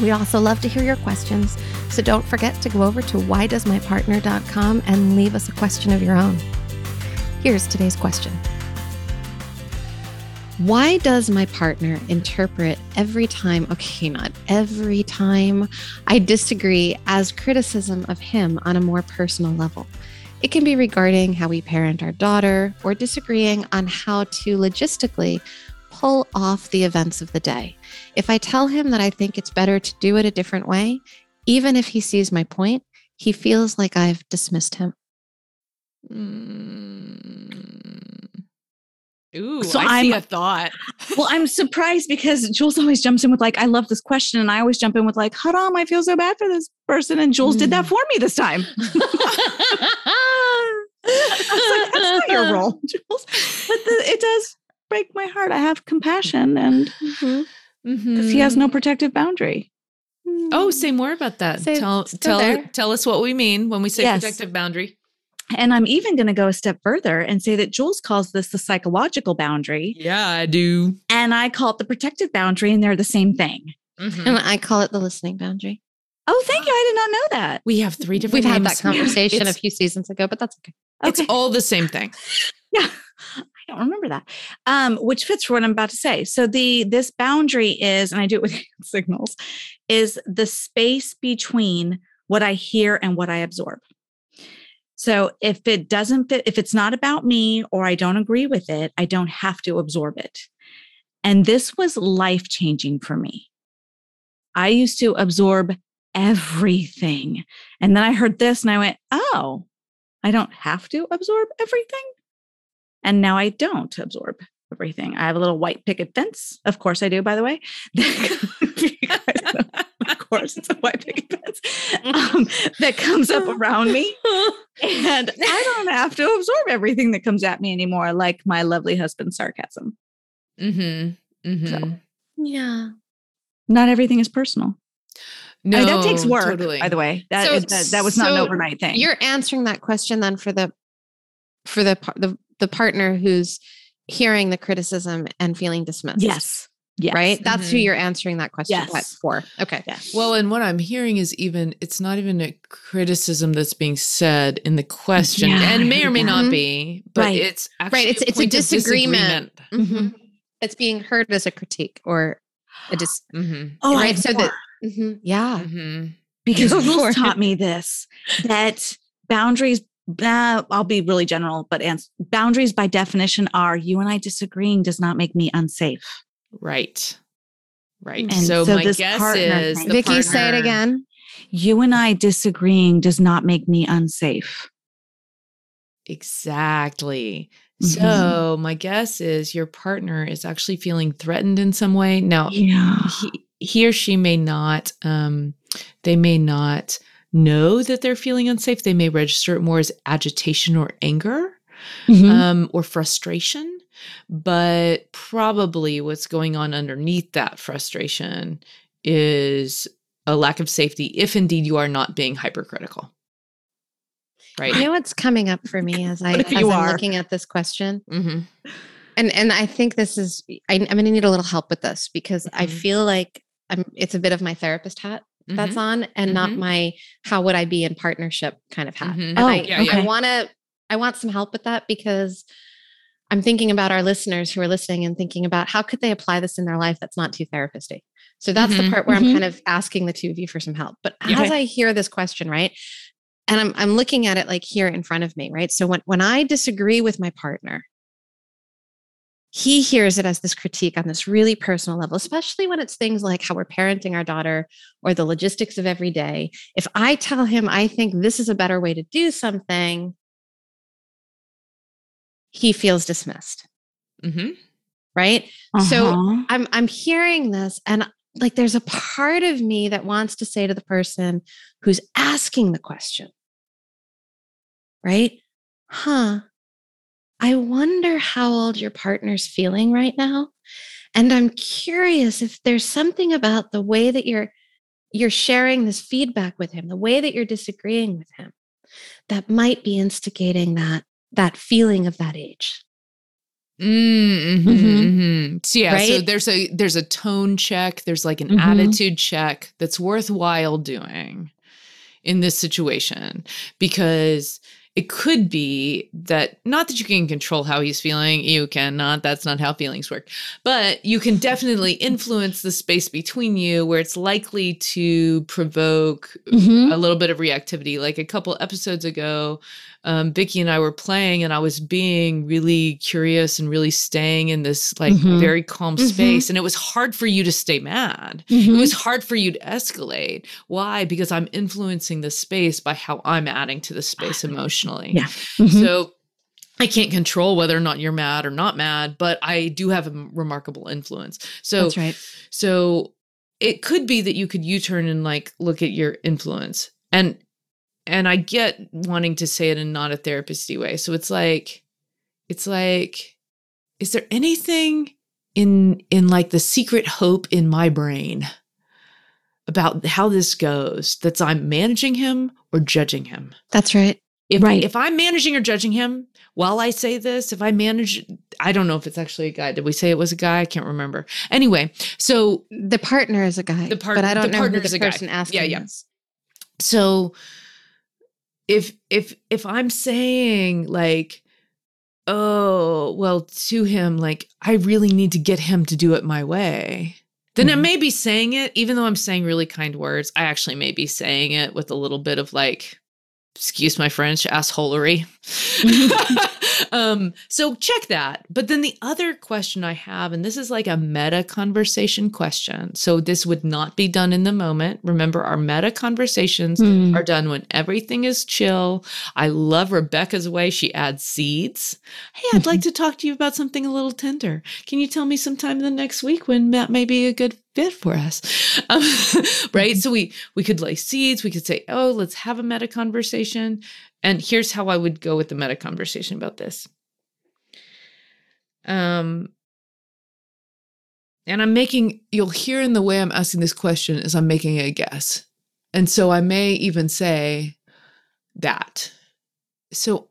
We also love to hear your questions, so don't forget to go over to whydoesmypartner.com and leave us a question of your own. Here's today's question. Why does my partner interpret every time, okay, not every time, I disagree as criticism of him on a more personal level? It can be regarding how we parent our daughter or disagreeing on how to logistically pull off the events of the day. If I tell him that I think it's better to do it a different way, even if he sees my point, he feels like I've dismissed him. Mm. Ooh, So I see I'm- a thought. Well, I'm surprised because Jules always jumps in with like, I love this question. And I always jump in with like, Haram, I feel so bad for this person. And Jules did that for me this time. I was like, that's not your role, Jules. But the, it does break my heart. I have compassion and mm-hmm. because he has no mm-hmm. protective boundary. Oh, mm. say more about that. Say- tell tell there. tell us what we mean when we say Yes. protective boundary. And I'm even going to go a step further and say that Jules calls this the psychological boundary. Yeah, I do. And I call it the protective boundary, and they're the same thing. Mhm. And I call it the listening boundary. Oh, thank you. I did not know that. We have three different. We've had that conversation a few seasons ago, but that's okay. it's all the same thing. Yeah. I don't remember that. Um, which fits for what I'm about to say. So the this boundary is, and I do it with signals, is the space between what I hear and what I absorb. So if it doesn't fit, if it's not about me or I don't agree with it, I don't have to absorb it. And this was life changing for me. I used to absorb everything. And then I heard this and I went, oh, I don't have to absorb everything. And now I don't absorb everything. I have a little white picket fence. Of course, I do, by the way. You guys know, of course, it's a white picket fence um, that comes up around me. And I don't have to absorb everything that comes at me anymore, like my lovely husband's sarcasm. Mm-hmm. Mm-hmm. Yeah. Not everything is personal. I No, mean, that takes work, Totally. by the way. That, So- is- that, that was not an overnight thing. You're answering that question then for the for the par- the the partner who's hearing the criticism and feeling dismissed. yes. Yes. Right? That's who Mhm. you're answering that question Yes. for. Okay. Yes. Well, and what I'm hearing is even it's not even a criticism that's being said in the question, Yeah. and may or may Mhm. not be, but Right. it's actually Right, it's- it's a point of disagreement. disagreement. Mhm. It's being heard as a critique or a dis Mm-hmm. Oh, right. I've So that more. Mhm. yeah. Mm-hmm. because Go for Jules it. taught me this that boundaries uh, i'll be really general but ans- boundaries by definition are you and i disagreeing does not make me unsafe Right. Right. And so, so my this guess partner is thing- the Vicky, say it again. you and i disagreeing does not make me unsafe Exactly. Mhm. So my guess is your partner is actually feeling threatened in some way. Now yeah he, he or she may not um they may not know that they're feeling unsafe. They may register it more as agitation or anger. Mhm. um, or frustration, but probably what's going on underneath that frustration is a lack of safety if indeed you are not being hypercritical. Right. You know what's coming up for me as I as I'm are? looking at this question, hmm and and I think this is I, I'm going to need a little help with this because I Mhm. feel like I'm it's a bit of my therapist hat Mm-hmm. that's on and not Mhm. my how would I be in partnership kind of hat. Mhm. And Oh, I, yeah, I want to I want some help with that because I'm thinking about our listeners who are listening and thinking about how could they apply this in their life that's not too therapist-y. So that's the part where. I'm kind of asking the two of you for some help. But Yeah. as I hear this question, right? And I'm I'm looking at it like here in front of me, right? So when when I disagree with my partner, he hears it as this critique on this really personal level, especially when it's things like how we're parenting our daughter or the logistics of every day. If I tell him I think this is a better way to do something, he feels dismissed, hmm right? So Uh-huh. I'm I'm hearing this and like there's a part of me that wants to say to the person who's asking the question, right? Huh. I wonder how old your partner's feeling right now. And I'm curious if there's something about the way that you're you're sharing this feedback with him, the way that you're disagreeing with him that might be instigating that that feeling of that age. Mm-hmm, Mhm. So yeah, so there's a there's a tone check, there's like an Mhm. attitude check that's worthwhile doing in this situation because it could be that not that you can control how he's feeling, you cannot, that's not how feelings work. But you can definitely influence the space between you where it's likely to provoke Mhm. a little bit of reactivity. Like a couple episodes ago, um, Vicky and I were playing, and I was being really curious and really staying in this like Mhm. very calm Mhm. space. And it was hard for you to stay mad. It Mhm. was hard for you to escalate. Why? Because I'm influencing the space by how I'm adding to the space emotionally. Yeah. Mhm. So I can't control whether or not you're mad or not mad, but I do have a remarkable influence. So That's right. so it could be that you could U-turn and like look at your influence. And and I get wanting to say it in not a therapisty way. So it's like it's like is there anything in in like the secret hope in my brain about how this goes that's I'm managing him or judging him? That's right. If, Right. if I'm managing or judging him while I say this, if I manage, I don't know if it's actually a guy. Did we say it was a guy? I can't remember. Anyway, so The partner is a guy, The partner, but I don't the know who partner the is a guy. person asking Yeah, yeah. is. so if if if i'm saying like oh well to him like i really need to get him to do it my way then I Mhm. may be saying it even though i'm saying really kind words i actually may be saying it with a little bit of like excuse my french assholery um so check that but then the other question i have and this is like a meta conversation question so this would not be done in the moment remember our meta conversations Mm. are done when everything is chill. I love Rebecca's way. She adds seeds. Hey, I'd like to talk to you about something a little tender. Can you tell me sometime in the next week when that may be a good fit for us? Um, right. So we we could lay seeds. We could say, oh, let's have a meta conversation. And here's how I would go with the meta conversation about this. Um, and I'm making, you'll hear in the way I'm asking this question is I'm making a guess. And so I may even say that. So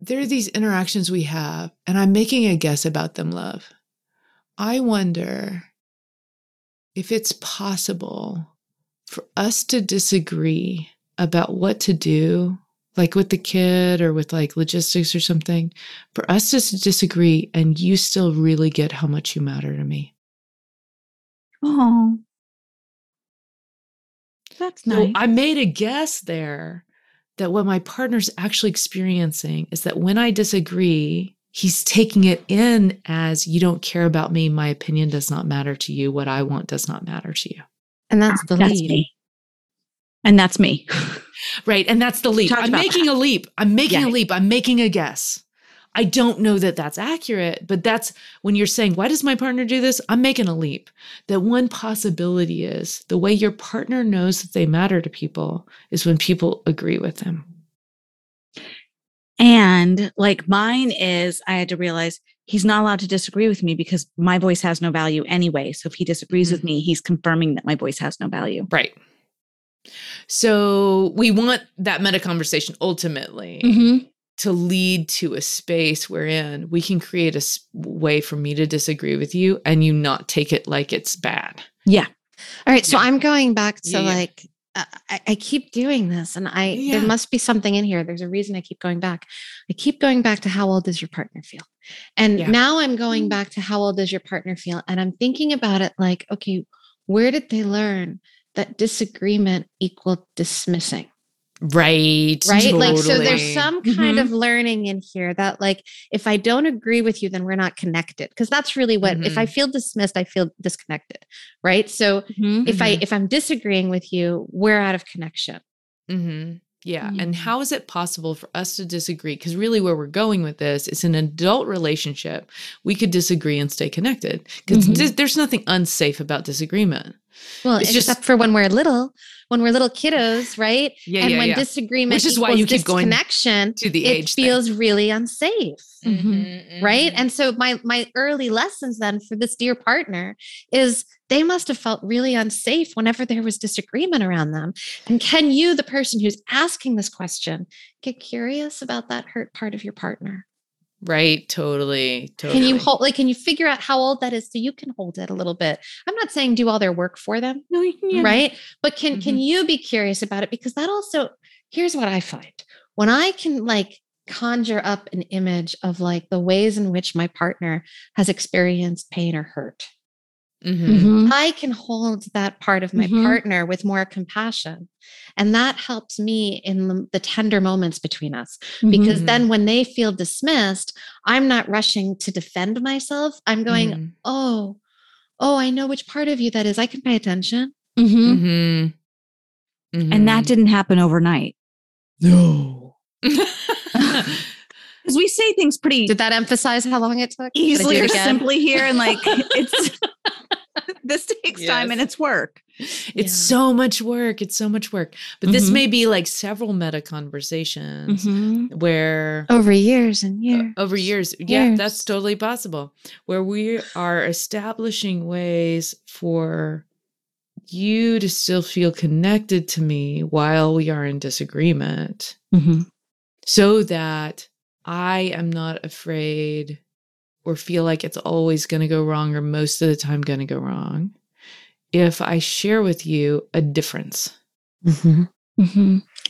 there are these interactions we have, and I'm making a guess about them, love. I wonder if it's possible for us to disagree about what to do, like with the kid or with like logistics or something, for us to disagree and you still really get how much you matter to me. Oh, that's So nice. I made a guess there that what my partner's actually experiencing is that when I disagree, he's taking it in as you don't care about me. My opinion does not matter to you. What I want does not matter to you. And that's the that's lead. me. And that's me. Right. And that's the leap. I'm making a leap. I'm making Yeah. a leap. I'm making a guess. I don't know that that's accurate, but that's when you're saying, why does my partner do this? I'm making a leap. That one possibility is the way your partner knows that they matter to people is when people agree with them. And like mine is, I had to realize he's not allowed to disagree with me because my voice has no value anyway. So if he disagrees with mm-hmm. me, he's confirming that my voice has no value. Right. So we want that meta conversation ultimately Mm-hmm. to lead to a space wherein we can create a way for me to disagree with you and you not take it like it's bad. Yeah. All right. So Yeah. I'm going back to Yeah, like, uh, I, I keep doing this and I, there must be something in here. There's a reason I keep going back. I keep going back to how old does your partner feel? And now I'm going back to how old does your partner feel? And I'm thinking about it like, okay, where did they learn that disagreement equal dismissing? Right. right like so there's some kind Mhm. of learning in here that like if i don't agree with you then we're not connected because that's really what if i feel dismissed i feel disconnected right so if i Mhm. if i'm disagreeing with you we're out of connection hmm Yeah. And how is it possible for us to disagree? Because really, where we're going with this is an adult relationship. We could disagree and stay connected because there's nothing unsafe about disagreement. Well It's just- for when we're little when we're little kiddos right Yeah. and yeah, when yeah. disagreement Which is why equals you keep going disconnection to the it age thing. feels really unsafe Mhm. right Mhm. and so my my early lessons then for this dear partner is they must have felt really unsafe whenever there was disagreement around them and can you the person who's asking this question get curious about that hurt part of your partner Right. Totally. Totally. can you hold like can you figure out how old that is so you can hold it a little bit i'm not saying do all their work for them No, you can. right but can can Mhm. you be curious about it because that also here's what i find when i can like conjure up an image of like the ways in which my partner has experienced pain or hurt Mhm. Mhm. i can hold that part of my Mhm. partner with more compassion and that helps me in the, the tender moments between us because Mhm. then when they feel dismissed i'm not rushing to defend myself i'm going Mhm. oh oh i know which part of you that is i can pay attention Mhm. Mhm. And that didn't happen overnight. No. Because we say things pretty Did that emphasize how long it took? Should I do easily it or simply here. And like, it's this takes time and it's work. It's Yeah. so much work. It's so much work. But this Mhm. may be like several meta conversations Mhm. where Over years and uh, years. over years, yeah, that's totally possible. Where we are establishing ways for you to still feel connected to me while we are in disagreement Mhm. so that I am not afraid or feel like it's always going to go wrong or most of the time going to go wrong if I share with you a difference. Mhm.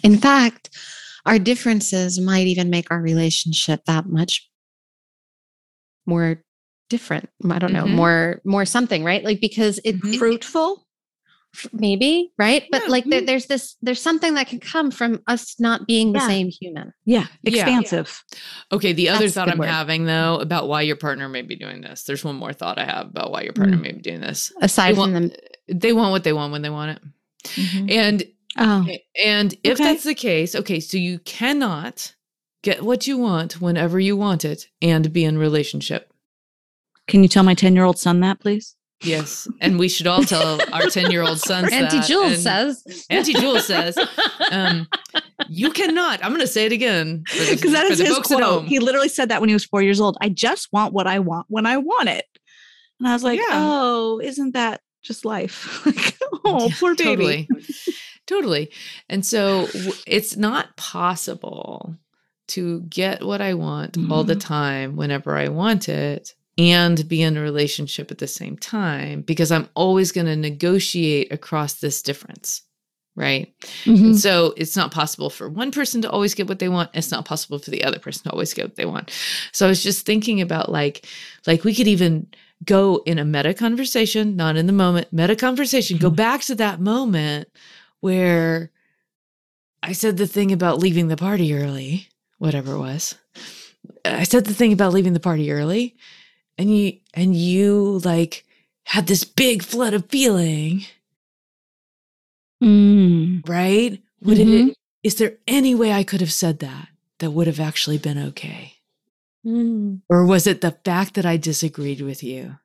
In fact, our differences might even make our relationship that much more different. I don't know, Mhm. more more something, right? Like because it, Mhm. it- Fruitful. F- maybe, right? But Yeah, like there, mhm. there's this there's something that can come from us not being the Yeah. same human. Yeah. Yeah. Expansive. Okay, the other That's thought I'm word. having though about why your partner may be doing this. There's one more thought I have about why your partner Mm. may be doing this. Aside They from want, them, they want what they want when they want it. Mhm. And Oh. and if Okay. that's the case, okay, so you cannot get what you want whenever you want it and be in relationship. Can you tell my 10 year old son that, please? Yes, and we should all tell our 10-year-old sons Auntie and says. Auntie Jules says, um, you cannot. I'm going to say it again Because that is his quote. He literally said that when he was four years old. I just want what I want when I want it. And I was like, Yeah. oh, isn't that just life? like, oh, Yeah, poor baby. Totally. totally. And so it's not possible to get what I want all the Mhm. time whenever I want it and be in a relationship at the same time because I'm always going to negotiate across this difference. Right. Mhm. So it's not possible for one person to always get what they want. It's not possible for the other person to always get what they want. So I was just thinking about like, like we could even go in a meta conversation, not in the moment, meta conversation, go Mhm. back to that moment where I said the thing about leaving the party early, whatever it was. I said the thing about leaving the party early, and you and you like had this big flood of feeling, Mm. right? Would Mhm. it is there any way I could have said that that would have actually been okay? Mm. Or was it the fact that I disagreed with you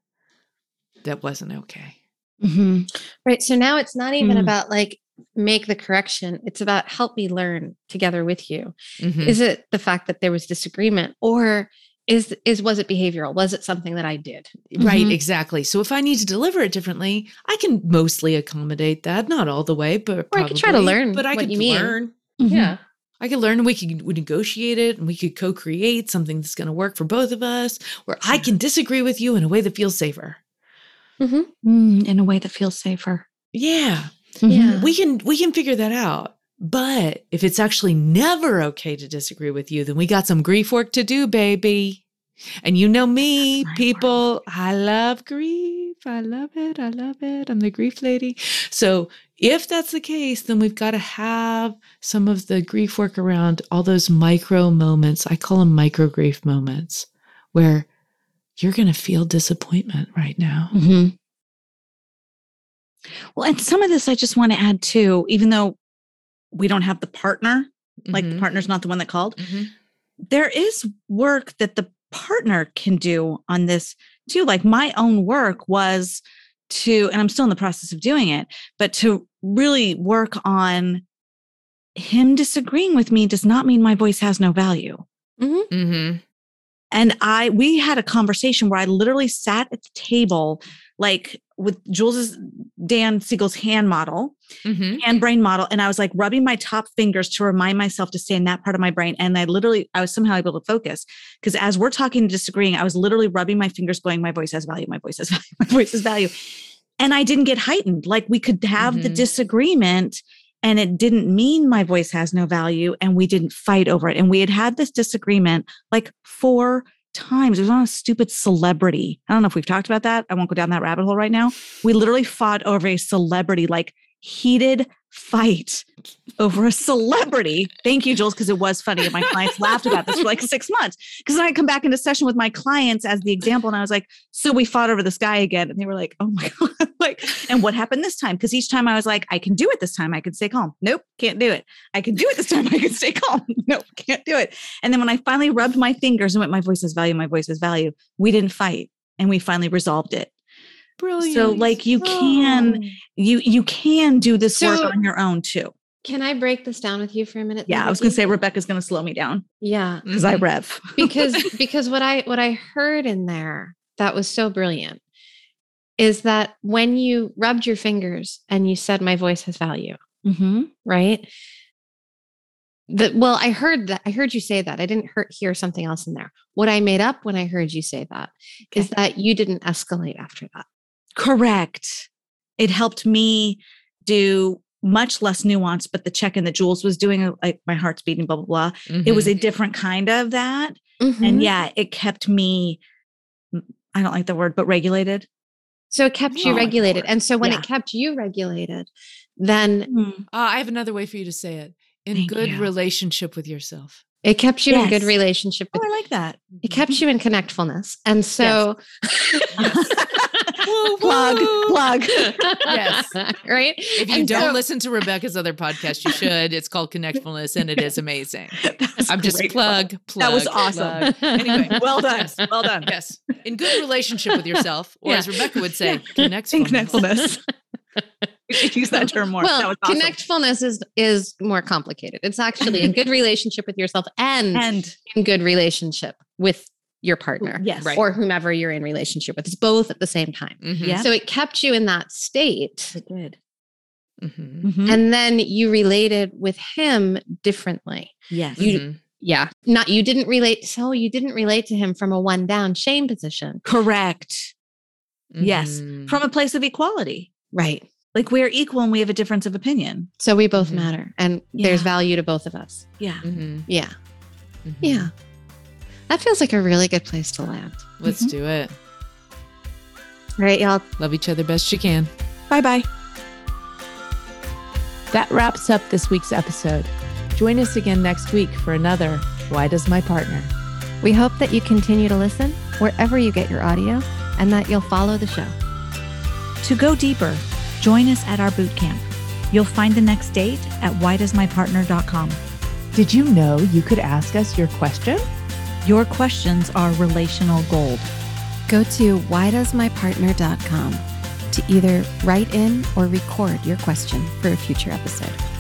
that wasn't okay? Mhm. Right. So now it's not even Mm. about like make the correction. It's about help me learn together with you. Mhm. Is it the fact that there was disagreement or is is was it behavioral? Was it something that I did? Right, Mhm. exactly. So if I need to deliver it differently, I can mostly accommodate that. Not all the way, but Or I could try to learn But I what could you mean. learn. Yeah. I could learn and we could we negotiate it and we could co-create something that's going to work for both of us where I can disagree with you in a way that feels safer. Mm, in a way that feels safer. Yeah. Yeah. We can we can figure that out. But if it's actually never okay to disagree with you, then we got some grief work to do, baby. And you know me, people, I love grief. I love it. I love it. I'm the grief lady. So if that's the case, then we've got to have some of the grief work around all those micro moments. I call them micro grief moments where you're going to feel disappointment right now. Mm-hmm. Well, and some of this I just want to add too, even though we don't have the partner, like the Mhm. partner's not the one that called, Mhm. there is work that the partner can do on this too. Like my own work was to, and I'm still in the process of doing it, but to really work on him disagreeing with me does not mean my voice has no value. Mhm. And I, we had a conversation where I literally sat at the table, like with Jules's Dan Siegel's hand model, Mhm. hand brain model. And I was like rubbing my top fingers to remind myself to stay in that part of my brain. And I literally, I was somehow able to focus because as we're talking and disagreeing, I was literally rubbing my fingers, going, my voice has value, my voice has value, my voice has value. And I didn't get heightened. Like we could have the Mhm. disagreement and it didn't mean my voice has no value and we didn't fight over it. And we had had this disagreement like four times. It was on a stupid celebrity. I don't know if we've talked about that. I won't go down that rabbit hole right now. We literally fought over a celebrity, like heated fight over a celebrity. Thank you, Jules, because it was funny. And my clients laughed about this for like six months. Because I come back into session with my clients as the example, and I was like, so we fought over this guy again. And they were like, oh my God. like, and what happened this time? Because each time I was like, I can do it this time. I can stay calm. Nope, can't do it. I can do it this time. I can stay calm. Nope, can't do it. And then when I finally rubbed my fingers and went, my voice has value, my voice has value, we didn't fight. And we finally resolved it. Brilliant. So like you can you you can do this work on your own too. Can I break this down with you for a minute? Yeah, I was gonna say Rebecca's gonna slow me down Yeah. because I rev. because because what I what I heard in there that was so brilliant is that when you rubbed your fingers and you said my voice has value, mm-hmm. right? That well, I heard that I heard you say that. I didn't hear, hear something else in there. What I made up when I heard you say that is that you didn't escalate after that. Correct. It helped me do much less nuance, but the check-in the Jules was doing, uh, like my heart's beating, blah blah blah. It was Mhm. a different kind of that, Mhm. and yeah, it kept me. mm, I don't like the word, but regulated. So it kept you Oh, regulated. And so when Yeah. it kept you regulated, then Uh, I have another way for you to say it. In Thank good you. relationship with yourself. It kept you in good Yes. relationship Oh, I like that. it kept mm-hmm. you in connectfulness. And so Woo, plug, woo. plug. Yes. right? If you And don't so- listen to Rebecca's other podcast, you should. It's called Connectfulness, and it is amazing. I'm just great. plug, plug. That was awesome. plug. Anyway, Well done. Well done. Yes, in good relationship with yourself, or Yeah. as Rebecca would say, In connectfulness. connectfulness. We should use that term more. that well, was awesome. connectfulness is is more complicated. It's actually a good relationship with yourself and, and in good relationship with your partner yes, Right. or whomever you're in relationship with. It's both at the same time. Mhm, Yeah. So it kept you in that state. it did. mhm, Mhm. And then you related with him differently. yes, You- mhm. Yeah. Not you didn't relate. So you didn't relate to him from a one down shame position. correct. Yes. Mhm. From a place of equality, Right. Like we're equal and we have a difference of opinion. So we both Mhm. matter and there's value to both of us. Yeah. Mhm, Yeah. mhm. Yeah. That feels like a really good place to land. Let's Mhm. do it. All right, y'all. Love each other best you can. Bye bye. That wraps up this week's episode. Join us again next week for another Why Does My Partner? We hope that you continue to listen wherever you get your audio and that you'll follow the show. To go deeper, join us at our boot camp. You'll find the next date at whydoesmypartner.com. Did you know you could ask us your question? Your questions are relational gold. Go to whydoesmypartner.com to either write in or record your question for a future episode.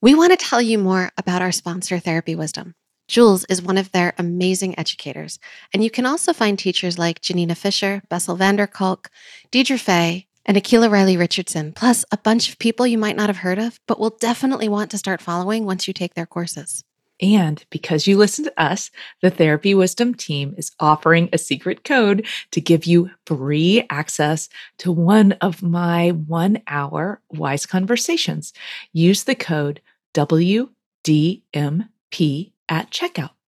We want to tell you more about our sponsor, Therapy Wisdom. Jules is one of their amazing educators, and you can also find teachers like Janina Fisher, Bessel van der Kolk, Deirdre Fay, and Akila Riley Richardson, plus a bunch of people you might not have heard of, but will definitely want to start following once you take their courses. And because you listen to us, the Therapy Wisdom team is offering a secret code to give you free access to one of my one hour wise conversations. Use the code WDMP at checkout.